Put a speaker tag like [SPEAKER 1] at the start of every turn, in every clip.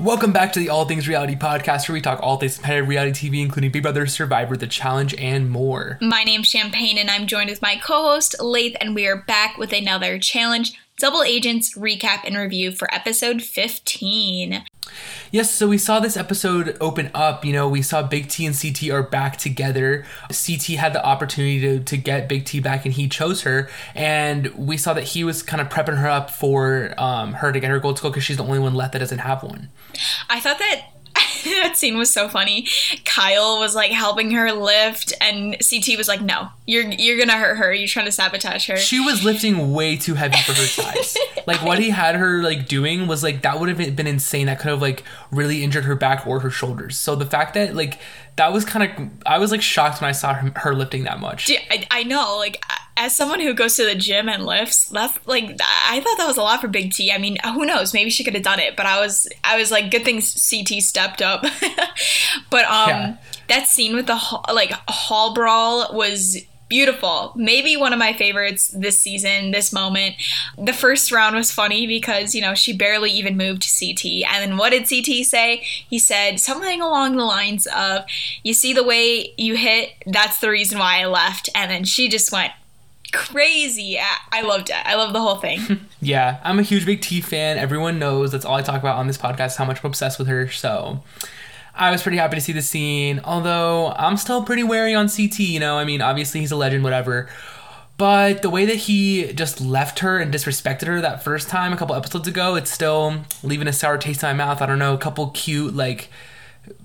[SPEAKER 1] Welcome back to the All Things Reality podcast, where we talk all things competitive reality TV, including Big Brother, Survivor, The Challenge, and more.
[SPEAKER 2] My name's Champagne, and I'm joined with my co host, Lath, and we are back with another challenge Double Agents recap and review for episode 15.
[SPEAKER 1] Yes, so we saw this episode open up. You know, we saw Big T and CT are back together. CT had the opportunity to, to get Big T back, and he chose her. And we saw that he was kind of prepping her up for um, her to get her gold skull because she's the only one left that doesn't have one.
[SPEAKER 2] I thought that that scene was so funny. Kyle was like helping her lift, and CT was like, "No, you're you're gonna hurt her. You're trying to sabotage her."
[SPEAKER 1] She was lifting way too heavy for her size. like what he had her like doing was like that would have been insane. That could have like really injured her back or her shoulders. So the fact that like that was kind of I was like shocked when I saw her, her lifting that much.
[SPEAKER 2] Yeah, I, I know. Like as someone who goes to the gym and lifts, that's like I thought that was a lot for Big T. I mean, who knows? Maybe she could have done it, but I was I was like, good thing CT stepped up. but um, yeah. that scene with the like hall brawl was beautiful. Maybe one of my favorites this season, this moment. The first round was funny because, you know, she barely even moved CT. And then what did CT say? He said something along the lines of, You see the way you hit? That's the reason why I left. And then she just went, crazy. I loved it. I love the whole thing.
[SPEAKER 1] yeah, I'm a huge Big T fan. Everyone knows that's all I talk about on this podcast, how much I'm obsessed with her. So I was pretty happy to see the scene, although I'm still pretty wary on CT, you know, I mean, obviously he's a legend, whatever. But the way that he just left her and disrespected her that first time a couple episodes ago, it's still leaving a sour taste in my mouth. I don't know, a couple cute, like,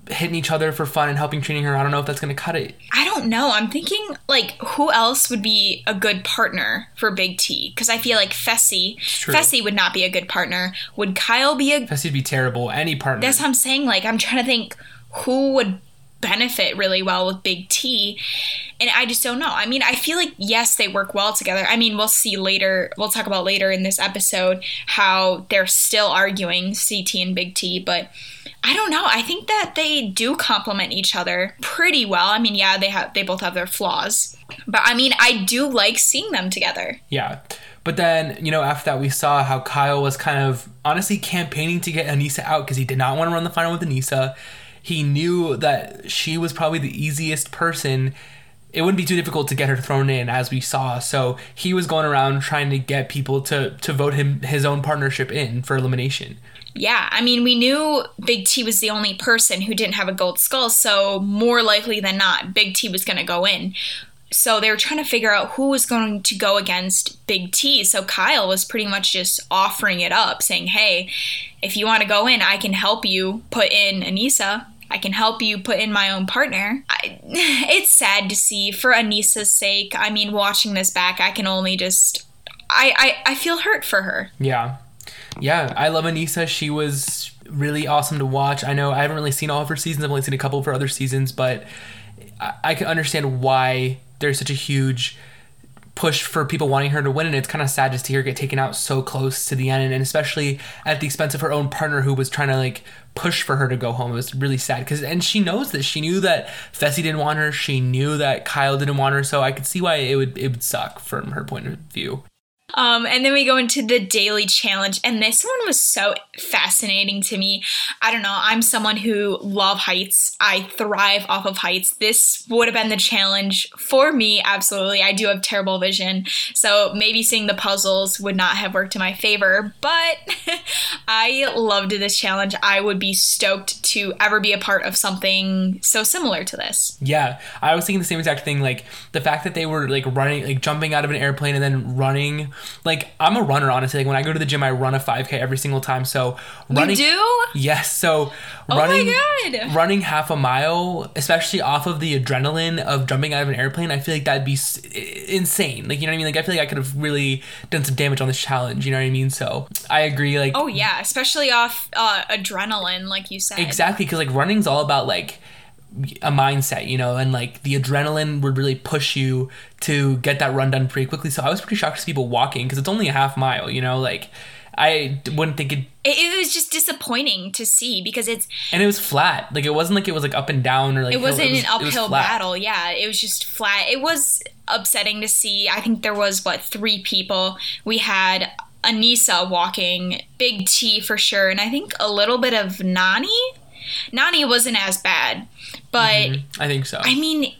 [SPEAKER 1] hitting each other for fun and helping training her. I don't know if that's going to cut it.
[SPEAKER 2] I don't know. I'm thinking like who else would be a good partner for Big T? Because I feel like Fessy, Fessy would not be a good partner. Would Kyle be a?
[SPEAKER 1] Fessy would be terrible. Any partner.
[SPEAKER 2] That's what I'm saying. Like I'm trying to think who would benefit really well with Big T. And I just don't know. I mean, I feel like, yes, they work well together. I mean, we'll see later, we'll talk about later in this episode how they're still arguing CT and Big T, but I don't know. I think that they do complement each other pretty well. I mean, yeah, they have they both have their flaws. But I mean, I do like seeing them together.
[SPEAKER 1] Yeah. But then, you know, after that, we saw how Kyle was kind of honestly campaigning to get Aneesa out because he did not want to run the final with Aneesa he knew that she was probably the easiest person it wouldn't be too difficult to get her thrown in as we saw so he was going around trying to get people to to vote him his own partnership in for elimination
[SPEAKER 2] yeah i mean we knew big t was the only person who didn't have a gold skull so more likely than not big t was going to go in so they were trying to figure out who was going to go against Big T. So Kyle was pretty much just offering it up, saying, Hey, if you want to go in, I can help you put in Aneesa. I can help you put in my own partner. I, it's sad to see for Aneesa's sake. I mean, watching this back, I can only just. I, I, I feel hurt for her.
[SPEAKER 1] Yeah. Yeah, I love Aneesa. She was really awesome to watch. I know I haven't really seen all of her seasons, I've only seen a couple for other seasons, but I, I can understand why there's such a huge push for people wanting her to win, and it's kind of sad to see her get taken out so close to the end, and especially at the expense of her own partner who was trying to like push for her to go home. It was really sad because, and she knows this. She knew that Fessy didn't want her. She knew that Kyle didn't want her, so I could see why it would it would suck from her point of view.
[SPEAKER 2] Um, and then we go into the daily challenge, and this one was so fascinating to me. I don't know. I'm someone who love heights. I thrive off of heights. This would have been the challenge for me. Absolutely. I do have terrible vision, so maybe seeing the puzzles would not have worked in my favor. But I loved this challenge. I would be stoked to ever be a part of something so similar to this.
[SPEAKER 1] Yeah, I was thinking the same exact thing. Like the fact that they were like running, like jumping out of an airplane and then running like I'm a runner honestly. Like when I go to the gym, I run a 5K every single time. So running,
[SPEAKER 2] you do?
[SPEAKER 1] Yes. So running, oh my God. running half a mile, especially off of the adrenaline of jumping out of an airplane, I feel like that'd be insane. Like you know what I mean? Like I feel like I could have really done some damage on this challenge. You know what I mean? So I agree. Like
[SPEAKER 2] oh yeah, especially off uh, adrenaline, like you said.
[SPEAKER 1] Exactly, because like running's all about like a mindset, you know, and like the adrenaline would really push you to get that run done pretty quickly. So I was pretty shocked to see people walking because it's only a half mile, you know, like I wouldn't think it,
[SPEAKER 2] it. Was just disappointing to see because it's
[SPEAKER 1] and it was flat. Like it wasn't like it was like up and down or like
[SPEAKER 2] it wasn't it was, an uphill battle. Yeah, it was just flat. It was upsetting to see. I think there was what three people. We had Aneesa walking, Big T for sure, and I think a little bit of Nany. Nany wasn't as bad, but
[SPEAKER 1] Mm-hmm. I think so.
[SPEAKER 2] I mean,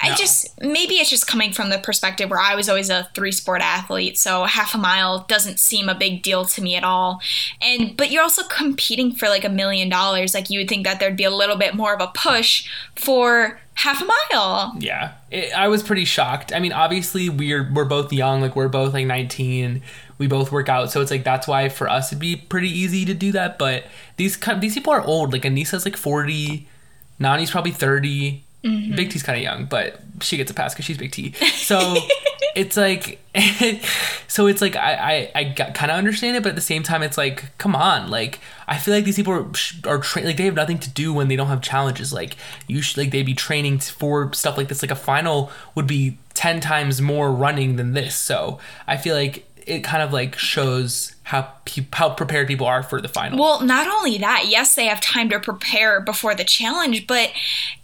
[SPEAKER 2] I
[SPEAKER 1] No.
[SPEAKER 2] just maybe it's just coming from the perspective where I was always a three sport athlete, so half a mile doesn't seem a big deal to me at all. And but you're also competing for like a million dollars, like you would think that there'd be a little bit more of a push for half a mile.
[SPEAKER 1] yeah, it, I was pretty shocked. I mean, obviously we're we're both young, like we're both like 19. We both work out, so it's like that's why for us it'd be pretty easy to do that. But these these people are old. Like Aneesa's like 40, Nany's probably 30. Mm-hmm. Big T's kind of young, but she gets a pass because she's Big T. So it's like, so it's like I I, I kind of understand it, but at the same time, it's like, come on, like I feel like these people are are tra- like they have nothing to do when they don't have challenges. Like you should like they'd be training for stuff like this. Like a final would be ten times more running than this. So I feel like it kind of like shows how pe- how prepared people are for the final.
[SPEAKER 2] Well, not only that, yes, they have time to prepare before the challenge, but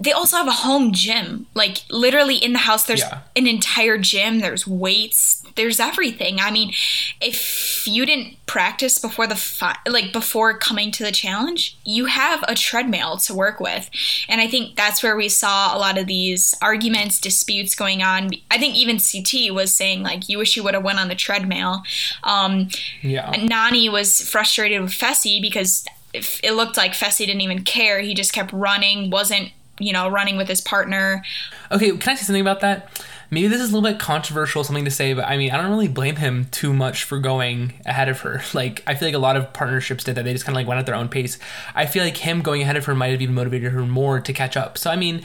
[SPEAKER 2] they also have a home gym. Like literally in the house, there's
[SPEAKER 1] Yeah.
[SPEAKER 2] an entire gym. There's weights. There's everything. I mean, if you didn't practice before the fi- like before coming to the challenge, you have a treadmill to work with, and I think that's where we saw a lot of these arguments, disputes going on. I think even CT was saying like, "You wish you would have went on the treadmill." Um,
[SPEAKER 1] yeah.
[SPEAKER 2] Nany was frustrated with Fessy because it looked like Fessy didn't even care. He just kept running, wasn't, you know, running with his partner.
[SPEAKER 1] Okay, can I say something about that? Maybe this is a little bit controversial, something to say, but I mean, I don't really blame him too much for going ahead of her. Like, I feel like a lot of partnerships did that. They just kind of like went at their own pace. I feel like him going ahead of her might have even motivated her more to catch up. So, I mean,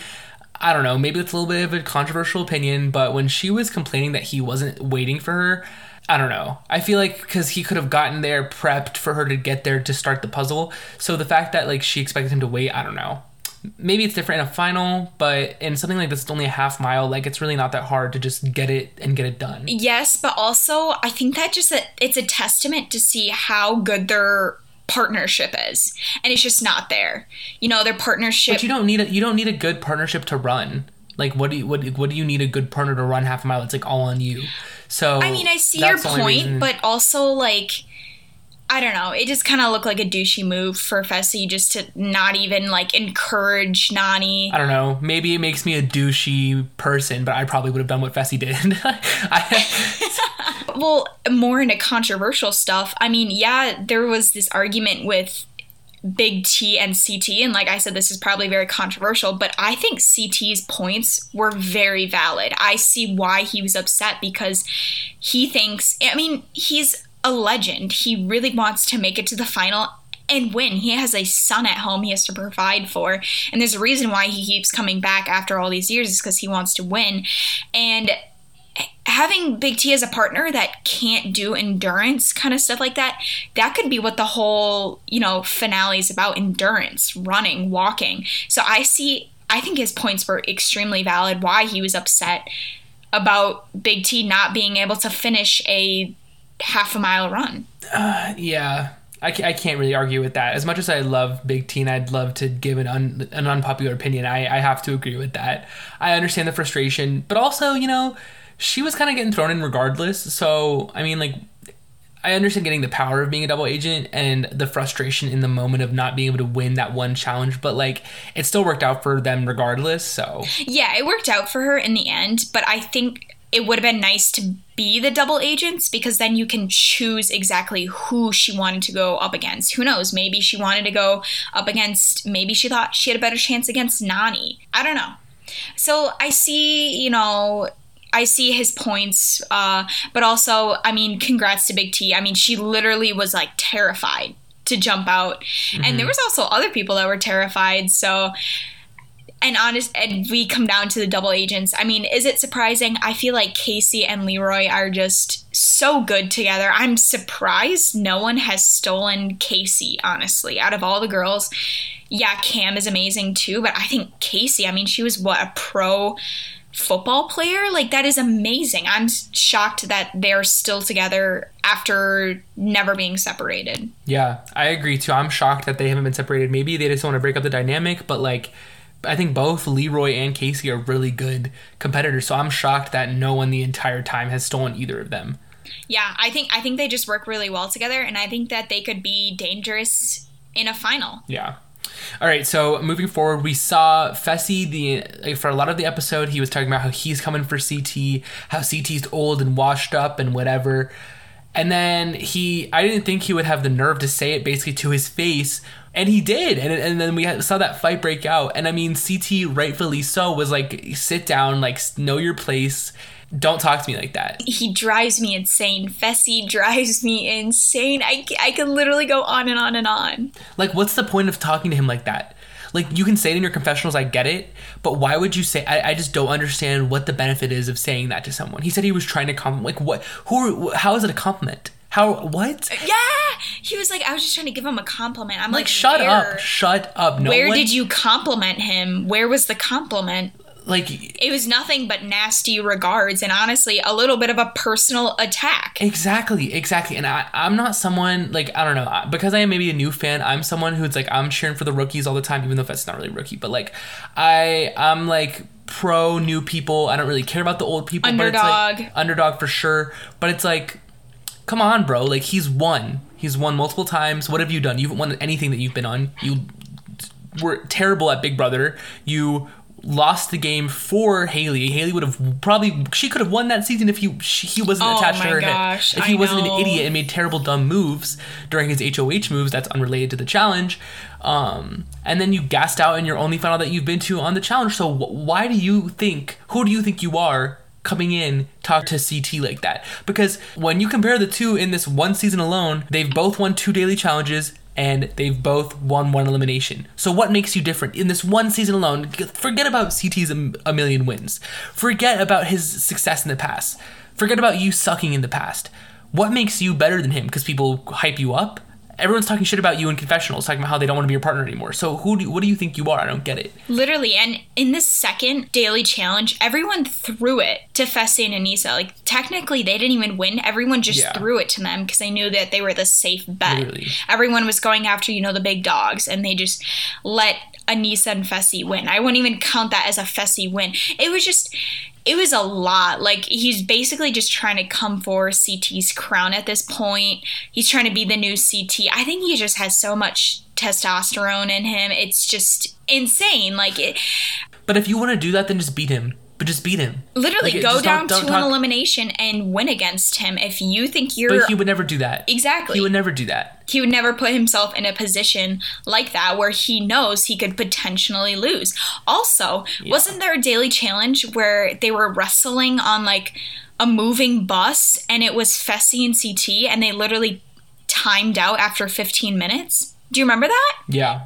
[SPEAKER 1] I don't know. Maybe it's a little bit of a controversial opinion, but when she was complaining that he wasn't waiting for her, I don't know. I feel like because he could have gotten there prepped for her to get there to start the puzzle. So the fact that like she expected him to wait, I don't know. Maybe it's different in a final, but in something like this, it's only a half mile. Like it's really not that hard to just get it and get it done.
[SPEAKER 2] Yes, but also I think that just a, it's a testament to see how good their partnership is, and it's just not there. You know, their partnership.
[SPEAKER 1] But you don't need a you don't need a good partnership to run. Like what do you what what do you need a good partner to run half a mile? It's like all on you. So
[SPEAKER 2] I mean, I see your
[SPEAKER 1] that's the only
[SPEAKER 2] point,
[SPEAKER 1] reason-
[SPEAKER 2] but also like. I don't know. It just kind of looked like a douchey move for Fessy just to not even like encourage Nany.
[SPEAKER 1] I don't know. Maybe it makes me a douchey person, but I probably would have done what Fessy did. I,
[SPEAKER 2] well, more into controversial stuff. I mean, yeah, there was this argument with Big T and CT, and like I said, this is probably very controversial, but I think CT's points were very valid. I see why he was upset because he thinks, I mean, he's a legend. He really wants to make it to the final and win. He has a son at home he has to provide for. And there's a reason why he keeps coming back after all these years is because he wants to win. And having Big T as a partner that can't do endurance kind of stuff like that, that could be what the whole, you know, finale is about endurance, running, walking. So I see I think his points were extremely valid why he was upset about Big T not being able to finish a half a mile run.
[SPEAKER 1] Uh, yeah. I, I can't really argue with that. As much as I love Big T and I'd love to give an, un, an unpopular opinion, I, I have to agree with that. I understand the frustration, but also, you know, she was kind of getting thrown in regardless. So, I mean, like, I understand getting the power of being a double agent and the frustration in the moment of not being able to win that one challenge, but like, it still worked out for them regardless. So,
[SPEAKER 2] Yeah, it worked out for her in the end, but I think it would have been nice to be the double agents because then you can choose exactly who she wanted to go up against. Who knows? Maybe she wanted to go up against, maybe she thought she had a better chance against Nany. I don't know. So I see, you know, I see his points, uh, but also, I mean, congrats to Big T. I mean, she literally was like terrified to jump out, and there was also other people that were terrified. So, and honest, and we come down to the double agents. I mean, is it surprising? I feel like Kaycee and Leroy are just so good together. I'm surprised no one has stolen Kaycee. Honestly, out of all the girls, yeah, Kam is amazing too, but I think Kaycee. I mean, she was what a pro football player. Like that is amazing. I'm shocked that they're still together after never being separated.
[SPEAKER 1] yeah, I agree too. I'm shocked that they haven't been separated. Maybe they just want to break up the dynamic, but like, I think both Leroy and Kaycee are really good competitors. So I'm shocked that no one the entire time has stolen either of them.
[SPEAKER 2] Yeah, I think I think they just work really well together, and I think that they could be dangerous in a final.
[SPEAKER 1] Yeah. All right, so moving forward, we saw Fessy the for a lot of the episode. He was talking about how he's coming for CT, how CT's old and washed up and whatever. And then he, I didn't think he would have the nerve to say it basically to his face, and he did. And and then we saw that fight break out. And I mean, CT rightfully so was like, sit down, like know your place. Don't talk to me like that.
[SPEAKER 2] He drives me insane. Fessy drives me insane. I, I can literally go on and on and on.
[SPEAKER 1] Like, what's the point of talking to him like that? Like, you can say it in your confessionals, I get it, but why would you say? I, I just don't understand what the benefit is of saying that to someone. He said he was trying to compliment. Like, what? Who? How is it a compliment? How? What?
[SPEAKER 2] Yeah, he was like, I was just trying to give him a compliment. I'm
[SPEAKER 1] Like,
[SPEAKER 2] like,
[SPEAKER 1] shut
[SPEAKER 2] where?
[SPEAKER 1] up, shut up. No
[SPEAKER 2] Where
[SPEAKER 1] one,
[SPEAKER 2] did you compliment him? Where was the compliment?
[SPEAKER 1] Like?
[SPEAKER 2] It was nothing but nasty regards and honestly a little bit of a personal attack.
[SPEAKER 1] Exactly, exactly. And I, I'm not someone like I don't know because I am maybe a new fan. I'm someone who's like I'm cheering for the rookies all the time, even though that's not really a rookie. But like I I'm like pro new people. I don't really care about the old people. But it's
[SPEAKER 2] Underdog.
[SPEAKER 1] like, underdog for sure. But it's like, come on, bro. Like he's won. He's won multiple times. What have you done? You haven't won anything that you've been on. You were terrible at Big Brother. You lost the game for Haleigh. Haleigh would have probably she could have won that season if he she, he wasn't
[SPEAKER 2] Oh
[SPEAKER 1] attached to her
[SPEAKER 2] gosh,
[SPEAKER 1] head. If he wasn't an idiot and made terrible dumb moves during his HOH moves that's unrelated to the challenge. Um, and then you gassed out in your only final that you've been to on the challenge. So wh- why do you think who do you think you are coming in talk to CT like that? Because when you compare the two in this one season alone, they've both won two daily challenges and they've both won one elimination. So what makes you different in this one season alone? Forget about CT's a, million wins. Forget about his success in the past. Forget about you sucking in the past. What makes you better than him? Because people hype you up. Everyone's talking shit about you in confessionals, talking about how they don't want to be your partner anymore. So who do what do you think you are? I don't get it.
[SPEAKER 2] Literally, and in this second daily challenge, everyone threw it to Fessy and Aneesa. Like technically, they didn't even win. Everyone just
[SPEAKER 1] Yeah.
[SPEAKER 2] threw it to them because they knew that they were the safe bet.
[SPEAKER 1] Literally.
[SPEAKER 2] Everyone was going after you know the big dogs, and they just let Aneesa and Fessy win. I wouldn't even count that as a Fessy win. It was just. It was a lot. Like he's basically just trying to come for CT's crown at this point. He's trying to be the new CT. I think he just has so much testosterone in him. It's just insane. Like it,
[SPEAKER 1] But if you want to do that, then just beat him. But just beat him.
[SPEAKER 2] literally
[SPEAKER 1] Like,
[SPEAKER 2] go down
[SPEAKER 1] don't-
[SPEAKER 2] to
[SPEAKER 1] don't
[SPEAKER 2] an
[SPEAKER 1] talk-
[SPEAKER 2] elimination and win against him if you think you're
[SPEAKER 1] But he would never do that.
[SPEAKER 2] exactly
[SPEAKER 1] He would never do that.
[SPEAKER 2] he would never put himself in a position like that where he knows he could potentially lose. Also, wasn't there a daily challenge where they were wrestling on like a moving bus and it was Fessy and CT and they literally timed out after 15 minutes? Do you remember that?
[SPEAKER 1] Yeah.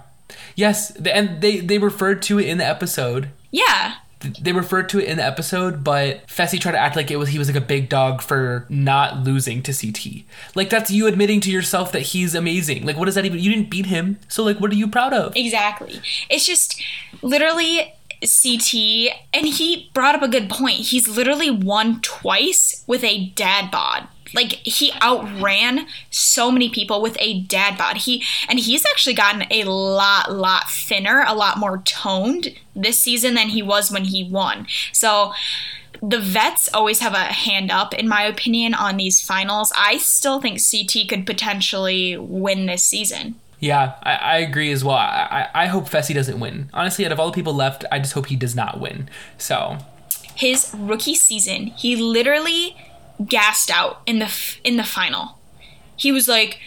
[SPEAKER 1] Yes, and they they referred to it in the episode.
[SPEAKER 2] Yeah.
[SPEAKER 1] Th- They referred to it in the episode, but Fessy tried to act like it was he was like a big dog for not losing to CT. Like that's you admitting to yourself that he's amazing. Like what does that even? You didn't beat him, so like what are you proud of?
[SPEAKER 2] Exactly. It's just literally CT, and he brought up a good point. He's literally won twice with a dad bod. Like he outran so many people with a dad bod. He and he's actually gotten a lot, lot thinner, a lot more toned this season than he was when he won. So the vets always have a hand up, in my opinion, on these finals. I still think CT could potentially win this season.
[SPEAKER 1] Yeah, I, I agree as well. I, I I hope Fessy doesn't win. Honestly, out of all the people left, I just hope he does not win. So
[SPEAKER 2] his rookie season, he literally gassed out in the f- in the final. He was like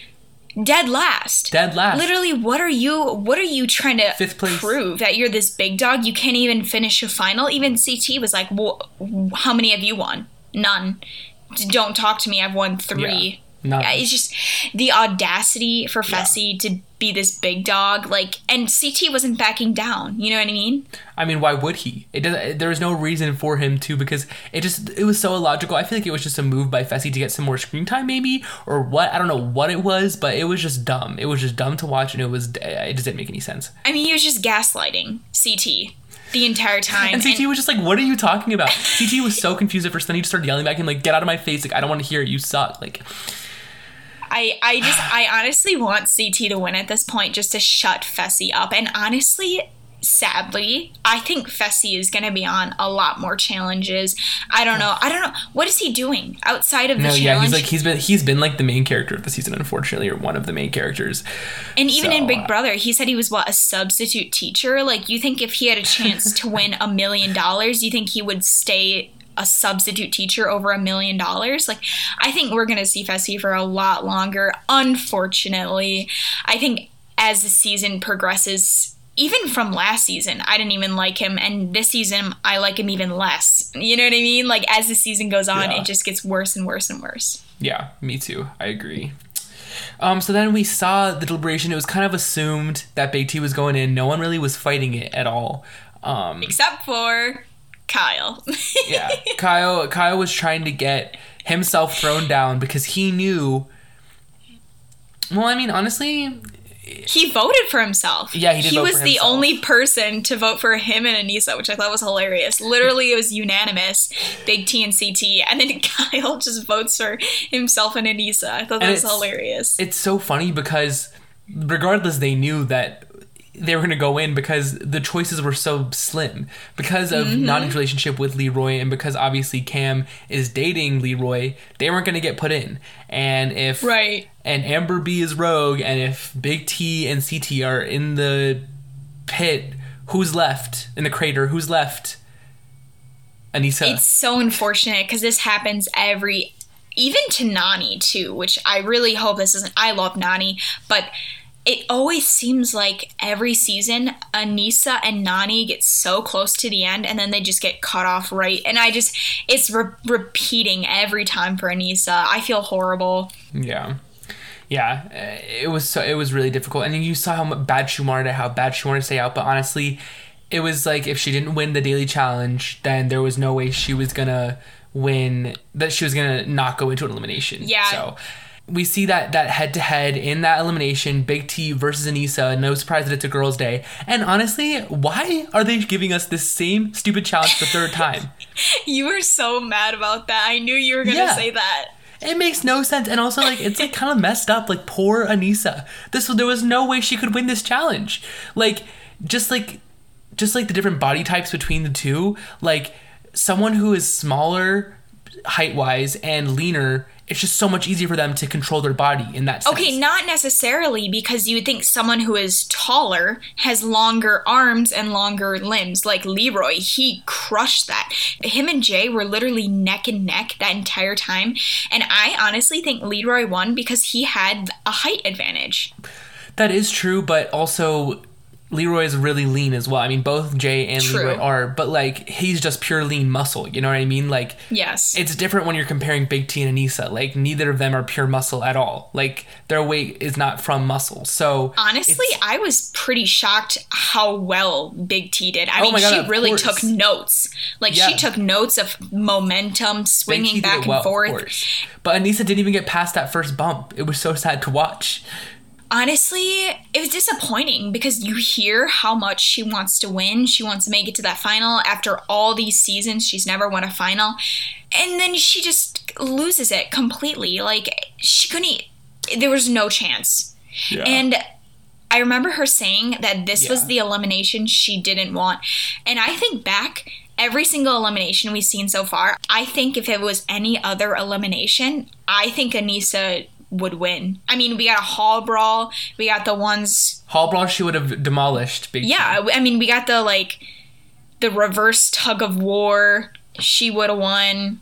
[SPEAKER 2] dead last.
[SPEAKER 1] dead last.
[SPEAKER 2] Literally, what are you? What are you trying to
[SPEAKER 1] Fifth place.
[SPEAKER 2] prove that you're this big dog? You can't even finish a final. Even CT was like, well, "How many have you won? None. Don't talk to me. I've won three.
[SPEAKER 1] None.
[SPEAKER 2] Yeah, it's just the audacity for Fessy to be this big dog. Like, and CT wasn't backing down. You know what I mean?
[SPEAKER 1] I mean, why would he? It does. There was no reason for him to because it just it was so illogical. I feel like it was just a move by Fessy to get some more screen time, maybe or what. I don't know what it was, but it was just dumb. It was just dumb to watch, and it was it just didn't make any sense.
[SPEAKER 2] I mean, he was just gaslighting CT the entire time.
[SPEAKER 1] And CT was just like, "What are you talking about?" CT was so confused at first. Then he just started yelling back at him like, "Get out of my face! Like I don't want to hear it. You suck!" Like
[SPEAKER 2] I, I just, I honestly want CT to win at this point just to shut Fessy up. And honestly, sadly, I think Fessy is going to be on a lot more challenges. I don't know. I don't know. What is he doing outside of the
[SPEAKER 1] No,
[SPEAKER 2] challenge?
[SPEAKER 1] yeah, he's like he's been he's been like the main character of the season, unfortunately, or one of the main characters.
[SPEAKER 2] and even in Big
[SPEAKER 1] uh,
[SPEAKER 2] Brother, he said he was what a substitute teacher. Like, you think if he had a chance to win a million dollars, you think he would stay a substitute teacher over a million dollars? Like, I think we're going to see Fessy for a lot longer. Unfortunately, I think as the season progresses, even from last season, I didn't even like him, and this season I like him even less. You know what I mean? Like as the season goes on,
[SPEAKER 1] Yeah.
[SPEAKER 2] it just gets worse and worse and worse.
[SPEAKER 1] Yeah, me too. I agree. Um, so then we saw the deliberation. It was kind of assumed that Big T was going in. No one really was fighting it at all. Um,
[SPEAKER 2] Except for Kyle.
[SPEAKER 1] yeah, Kyle. Kyle was trying to get himself thrown down because he knew. Well, I mean, honestly,
[SPEAKER 2] he voted for himself.
[SPEAKER 1] Yeah, he
[SPEAKER 2] He was the only person to vote for him and Aneesa, which I thought was hilarious. Literally, it was unanimous. Big T and CT, and then Kyle just votes for himself and Aneesa. I thought that
[SPEAKER 1] And
[SPEAKER 2] was
[SPEAKER 1] it's-
[SPEAKER 2] hilarious.
[SPEAKER 1] it's so funny because regardless they knew that they were going to go in because the choices were so slim because of
[SPEAKER 2] Mm-hmm.
[SPEAKER 1] Nany's relationship with Leroy and because obviously Kam is dating Leroy they weren't going to get put in and if
[SPEAKER 2] Right.
[SPEAKER 1] and Amber B is rogue and if Big T and CT are in the pit who's left in the crater who's left Aneesa
[SPEAKER 2] It's so unfortunate because this happens every, even to Nany too, which I really hope this isn't. I love Nany, but it always seems like every season Aneesa and Nany get so close to the end and then they just get cut off right. And I just, it's re- repeating every time for Aneesa. I feel horrible.
[SPEAKER 1] Yeah. Yeah, uh, it was so it was really difficult, and you saw how bad she wanted it, how bad she wanted to stay out. But honestly, it was like if she didn't win the daily challenge, then there was no way she was gonna win. That she was gonna not go into an elimination.
[SPEAKER 2] Yeah.
[SPEAKER 1] So we see that that head to head in that elimination, Big T versus Aneesa. No surprise that it's a girls' day. And honestly, why are they giving us this same stupid challenge the third time?
[SPEAKER 2] You were so mad about that. I knew you were going to
[SPEAKER 1] Yeah.
[SPEAKER 2] say that.
[SPEAKER 1] It makes no sense, and also like it's like kind of messed up. Like poor Aneesa, this there was no way she could win this challenge. Like just like just like the different body types between the two. Like someone who is smaller height wise and leaner, it's just so much easier for them to control their body in that sense.
[SPEAKER 2] Okay, not necessarily because you would think someone who is taller has longer arms and longer limbs. Like Leroy, he crushed that. Him and Jay were literally neck and neck that entire time. And I honestly think Leroy won because he had a height advantage.
[SPEAKER 1] that is true, but also. Leroy is really lean as well. I mean, both Jay and
[SPEAKER 2] True.
[SPEAKER 1] Leroy are, but like he's just pure lean muscle. You know what I mean? Like
[SPEAKER 2] Yes.
[SPEAKER 1] it's different when you're comparing Big T and Aneesa. Like neither of them are pure muscle at all. Like their weight is not from muscle. So
[SPEAKER 2] Honestly, I was pretty shocked how well Big T did. I
[SPEAKER 1] Oh
[SPEAKER 2] mean,
[SPEAKER 1] God,
[SPEAKER 2] she really
[SPEAKER 1] course.
[SPEAKER 2] took notes. Like,
[SPEAKER 1] Yeah.
[SPEAKER 2] she took notes of momentum, swinging back and
[SPEAKER 1] well,
[SPEAKER 2] forth.
[SPEAKER 1] But Aneesa didn't even get past that first bump. It was so sad to watch.
[SPEAKER 2] Honestly, it was disappointing because you hear how much she wants to win. She wants to make it to that final. After all these seasons, she's never won a final. And then she just loses it completely. Like, she couldn't, there was no chance.
[SPEAKER 1] Yeah.
[SPEAKER 2] And I remember her saying that this was the elimination she didn't want. And I think back, every single elimination we've seen so far, I think if it was any other elimination, I think Aneesa would win. I mean, we got a hall brawl, we got the ones,
[SPEAKER 1] Hall brawl she would have demolished Big
[SPEAKER 2] yeah, I mean, we got the like, the reverse tug of war, she would have won.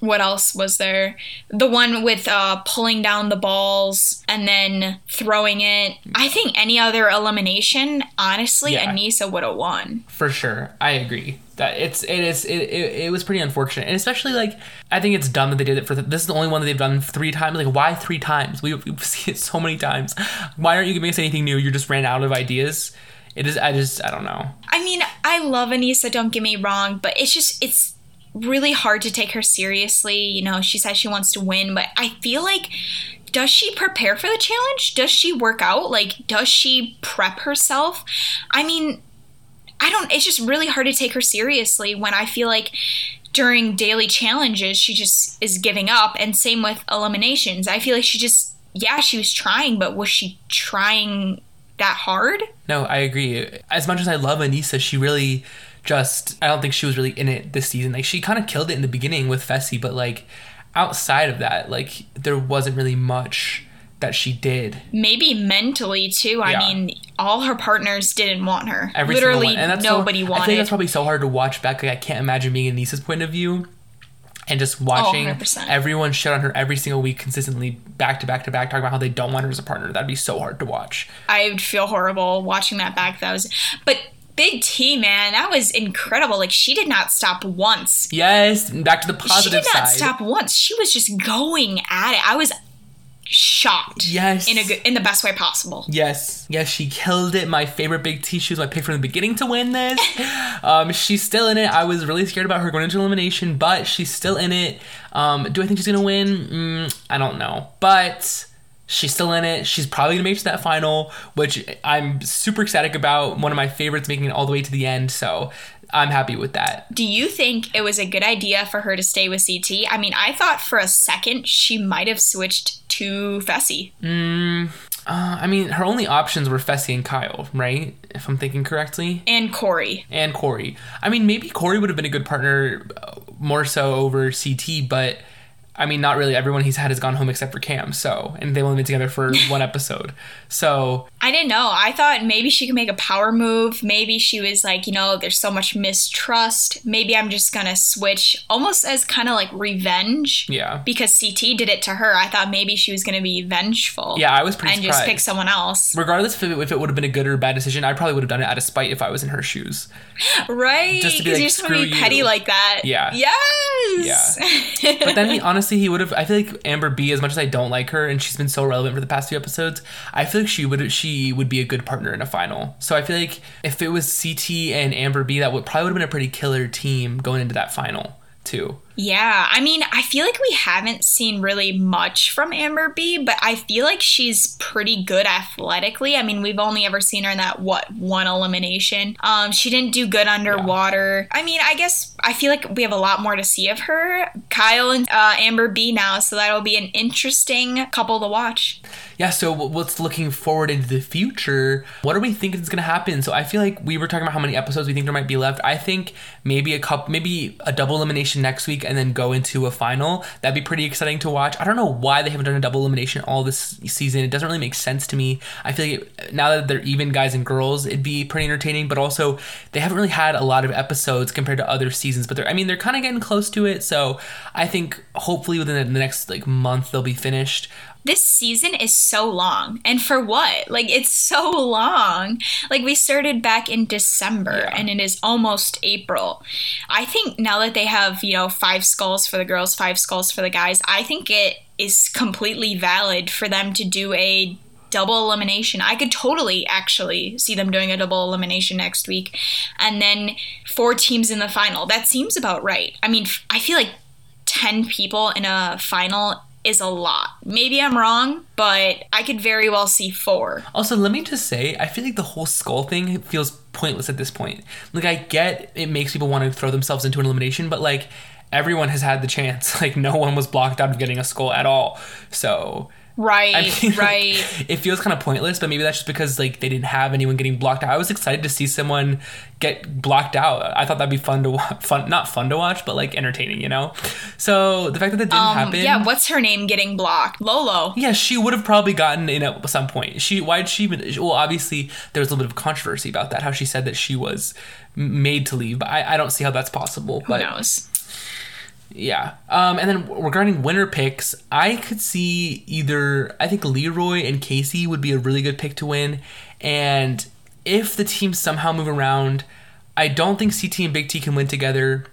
[SPEAKER 2] What else was there? The one with uh, pulling down the balls and then throwing it. I think any other elimination, honestly,
[SPEAKER 1] Yeah.
[SPEAKER 2] Aneesa would have won.
[SPEAKER 1] For sure. I agree. That it's it is it, it, it was pretty unfortunate. And especially like I think it's dumb that they did it for the, this is the only one that they've done three times. Like why three times? We, we've seen it so many times. Why aren't you giving us anything new? You just ran out of ideas. It is I just I don't know.
[SPEAKER 2] I mean, I love Aneesa, don't get me wrong, but it's just, it's really hard to take her seriously. You know, she says she wants to win, but I feel like, does she prepare for the challenge? Does she work out? Like, does she prep herself? I mean, I don't, it's just really hard to take her seriously when I feel like during daily challenges, she just is giving up. And same with eliminations. I feel like she just, yeah, she was trying, but was she trying that hard.
[SPEAKER 1] No, I agree. As much as I love Aneesa, she really just I don't think she was really in it this season. Like she kind of killed it in the beginning with Fessy, but like outside of that, like there wasn't really much that she did.
[SPEAKER 2] Maybe mentally too. I mean, all her partners didn't want her.
[SPEAKER 1] Every
[SPEAKER 2] Literally,
[SPEAKER 1] one. And that's so-
[SPEAKER 2] nobody
[SPEAKER 1] I think that's probably so hard to watch back. Like I can't imagine being Aneesa's point of view and just watching
[SPEAKER 2] 100%.
[SPEAKER 1] everyone shit on her every single week consistently back to back to back talking about how they don't want her as a partner. That'd be so hard to watch.
[SPEAKER 2] I would feel horrible watching that back. That was, but Big T, man, that was incredible. Like she did not stop once.
[SPEAKER 1] Yes, back to the positive She
[SPEAKER 2] did not
[SPEAKER 1] side.
[SPEAKER 2] stop once. She was just going at it. I was shocked.
[SPEAKER 1] Yes.
[SPEAKER 2] in a good, in the best way possible.
[SPEAKER 1] Yes, yes, she killed it. My favorite Big T. She was my pick from the beginning to win this. um, she's still in it. I was really scared about her going into elimination, but she's still in it. Um, do I think she's gonna win? Mm, I don't know, but she's still in it. She's probably gonna make it to that final, which I'm super ecstatic about. One of my favorites making it all the way to the end, so I'm happy with that.
[SPEAKER 2] Do you think it was a good idea for her to stay with CT? I mean, I thought for a second she might have switched to Fessy.
[SPEAKER 1] Uh, I mean, her only options were Fessy and Kyle, right? If I'm thinking correctly.
[SPEAKER 2] And Corey.
[SPEAKER 1] and Corey. I mean, maybe Corey would have been a good partner uh, more so over CT, but I mean, not really. Everyone he's had has gone home except for Kam. So, and they've only been together for one episode. So,
[SPEAKER 2] I didn't know. I thought maybe she could make a power move. Maybe she was like, you know, there's so much mistrust. Maybe I'm just gonna switch almost as kind of like revenge.
[SPEAKER 1] yeah.
[SPEAKER 2] Because CT did it to her. I thought maybe she was gonna be vengeful.
[SPEAKER 1] Yeah, I was pretty
[SPEAKER 2] And
[SPEAKER 1] surprised.
[SPEAKER 2] just pick someone else.
[SPEAKER 1] Regardless if it, if it would have been a good or bad decision, I probably would have done it out of spite if I was in her shoes.
[SPEAKER 2] Right?
[SPEAKER 1] Just to be
[SPEAKER 2] Because
[SPEAKER 1] like,
[SPEAKER 2] you just want to
[SPEAKER 1] "Screw
[SPEAKER 2] be petty
[SPEAKER 1] you."
[SPEAKER 2] like that.
[SPEAKER 1] Yeah.
[SPEAKER 2] Yes. Yeah.
[SPEAKER 1] But then he honestly he would have. I feel like Amber B, as much as I don't like her, and she's been so relevant for the past few episodes, I feel like she would have, she would be a good partner in a final. So I feel like if it was CT and Amber B, that would probably would have been a pretty killer team going into that final too.
[SPEAKER 2] Yeah, I mean, I feel like we haven't seen really much from Amber B, but I feel like she's pretty good athletically. I mean, we've only ever seen her in that what one elimination. Um, she didn't do good underwater. I mean, I guess I feel like we have a lot more to see of her. Kyle and uh, Amber B now, so that'll be an interesting couple to watch.
[SPEAKER 1] Yeah, so what's looking forward into the future? What are we thinking is going to happen? So I feel like we were talking about how many episodes we think there might be left. I think maybe a couple, maybe a double elimination next week, and then go into a final. That'd be pretty exciting to watch. I don't know why they haven't done a double elimination all this season. It doesn't really make sense to me. I feel like now that they're even guys and girls, it'd be pretty entertaining. But also, they haven't really had a lot of episodes compared to other seasons. But they're, I mean, they're kind of getting close to it. So I think hopefully within the next like month they'll be finished.
[SPEAKER 2] This season is so long. And for what? Like, it's so long. Like, we started back in December
[SPEAKER 1] Yeah.
[SPEAKER 2] and it is almost April. I think now that they have, you know, five skulls for the girls, five skulls for the guys, I think it is completely valid for them to do a double elimination. I could totally actually see them doing a double elimination next week. And then four teams in the final. That seems about right. I mean, I feel like 10 people in a final is a lot. Maybe I'm wrong, but I could very well see four.
[SPEAKER 1] Also, let me just say, I feel like the whole skull thing feels pointless at this point. Like, I get it makes people want to throw themselves into an elimination, but like, everyone has had the chance. Like, no one was blocked out of getting a skull at all. So,
[SPEAKER 2] Right,
[SPEAKER 1] I mean, like,
[SPEAKER 2] right.
[SPEAKER 1] it feels kind of pointless, but maybe that's just because like they didn't have anyone getting blocked out. I was excited to see someone get blocked out. I thought that'd be fun to wa- fun, not fun to watch, but like entertaining, you know. So the fact that that didn't
[SPEAKER 2] Um,
[SPEAKER 1] happen,
[SPEAKER 2] yeah, what's her name getting blocked? Lolo.
[SPEAKER 1] yeah, she would have probably gotten in at some point. She why'd she even? Well, obviously there was a little bit of controversy about that. How she said that she was made to leave, but I, I don't see how that's possible.
[SPEAKER 2] Who
[SPEAKER 1] But
[SPEAKER 2] knows?
[SPEAKER 1] Yeah, um, and then regarding winner picks, I could see either I think Leroy and Kaycee would be a really good pick to win, and if the teams somehow move around, I don't think CT and Big T can win together.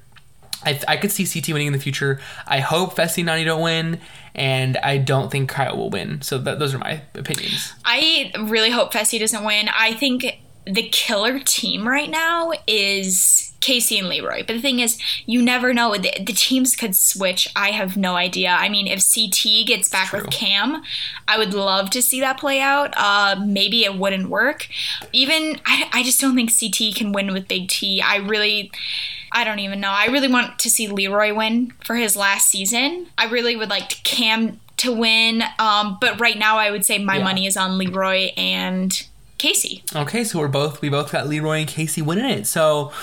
[SPEAKER 1] I, I could see CT winning in the future. I hope Fessy and Nany don't win, and I don't think Kyle will win. So that, those are my opinions.
[SPEAKER 2] I really hope Fessy doesn't win. I think the killer team right now is Kaycee and Leroy. But the thing is, you never know. The, the teams could switch. I have no idea. I mean, if CT gets back
[SPEAKER 1] True.
[SPEAKER 2] with Kam, I would love to see that play out. Uh, maybe it wouldn't work. Even, I, I just don't think CT can win with Big T. I really. I don't even know. I really want to see Leroy win for his last season. I really would like Cam to win. Um, but right now, I would say my
[SPEAKER 1] Yeah.
[SPEAKER 2] money is on Leroy and Kaycee.
[SPEAKER 1] Okay, so we're both we both got Leroy and Kaycee winning it. So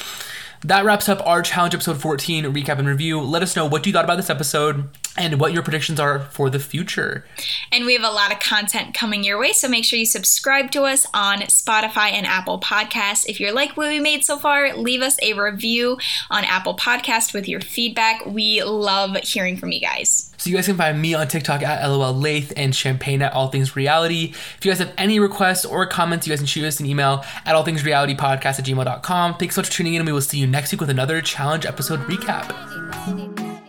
[SPEAKER 1] that wraps up our challenge episode 14 recap and review. Let us know what you thought about this episode and what your predictions are for the future.
[SPEAKER 2] And we have a lot of content coming your way, so make sure you subscribe to us on Spotify and Apple Podcasts. If you're like what we made so far, leave us a review on Apple Podcast with your feedback. We love hearing from you guys.
[SPEAKER 1] So you guys can find me on TikTok at LOL Lath and Champagne at All Things Reality. If you guys have any requests or comments, you guys can shoot us an email at allthingsrealitypodcast at gmail.com. Thanks so much for tuning in, and we will see you next week with another challenge episode recap.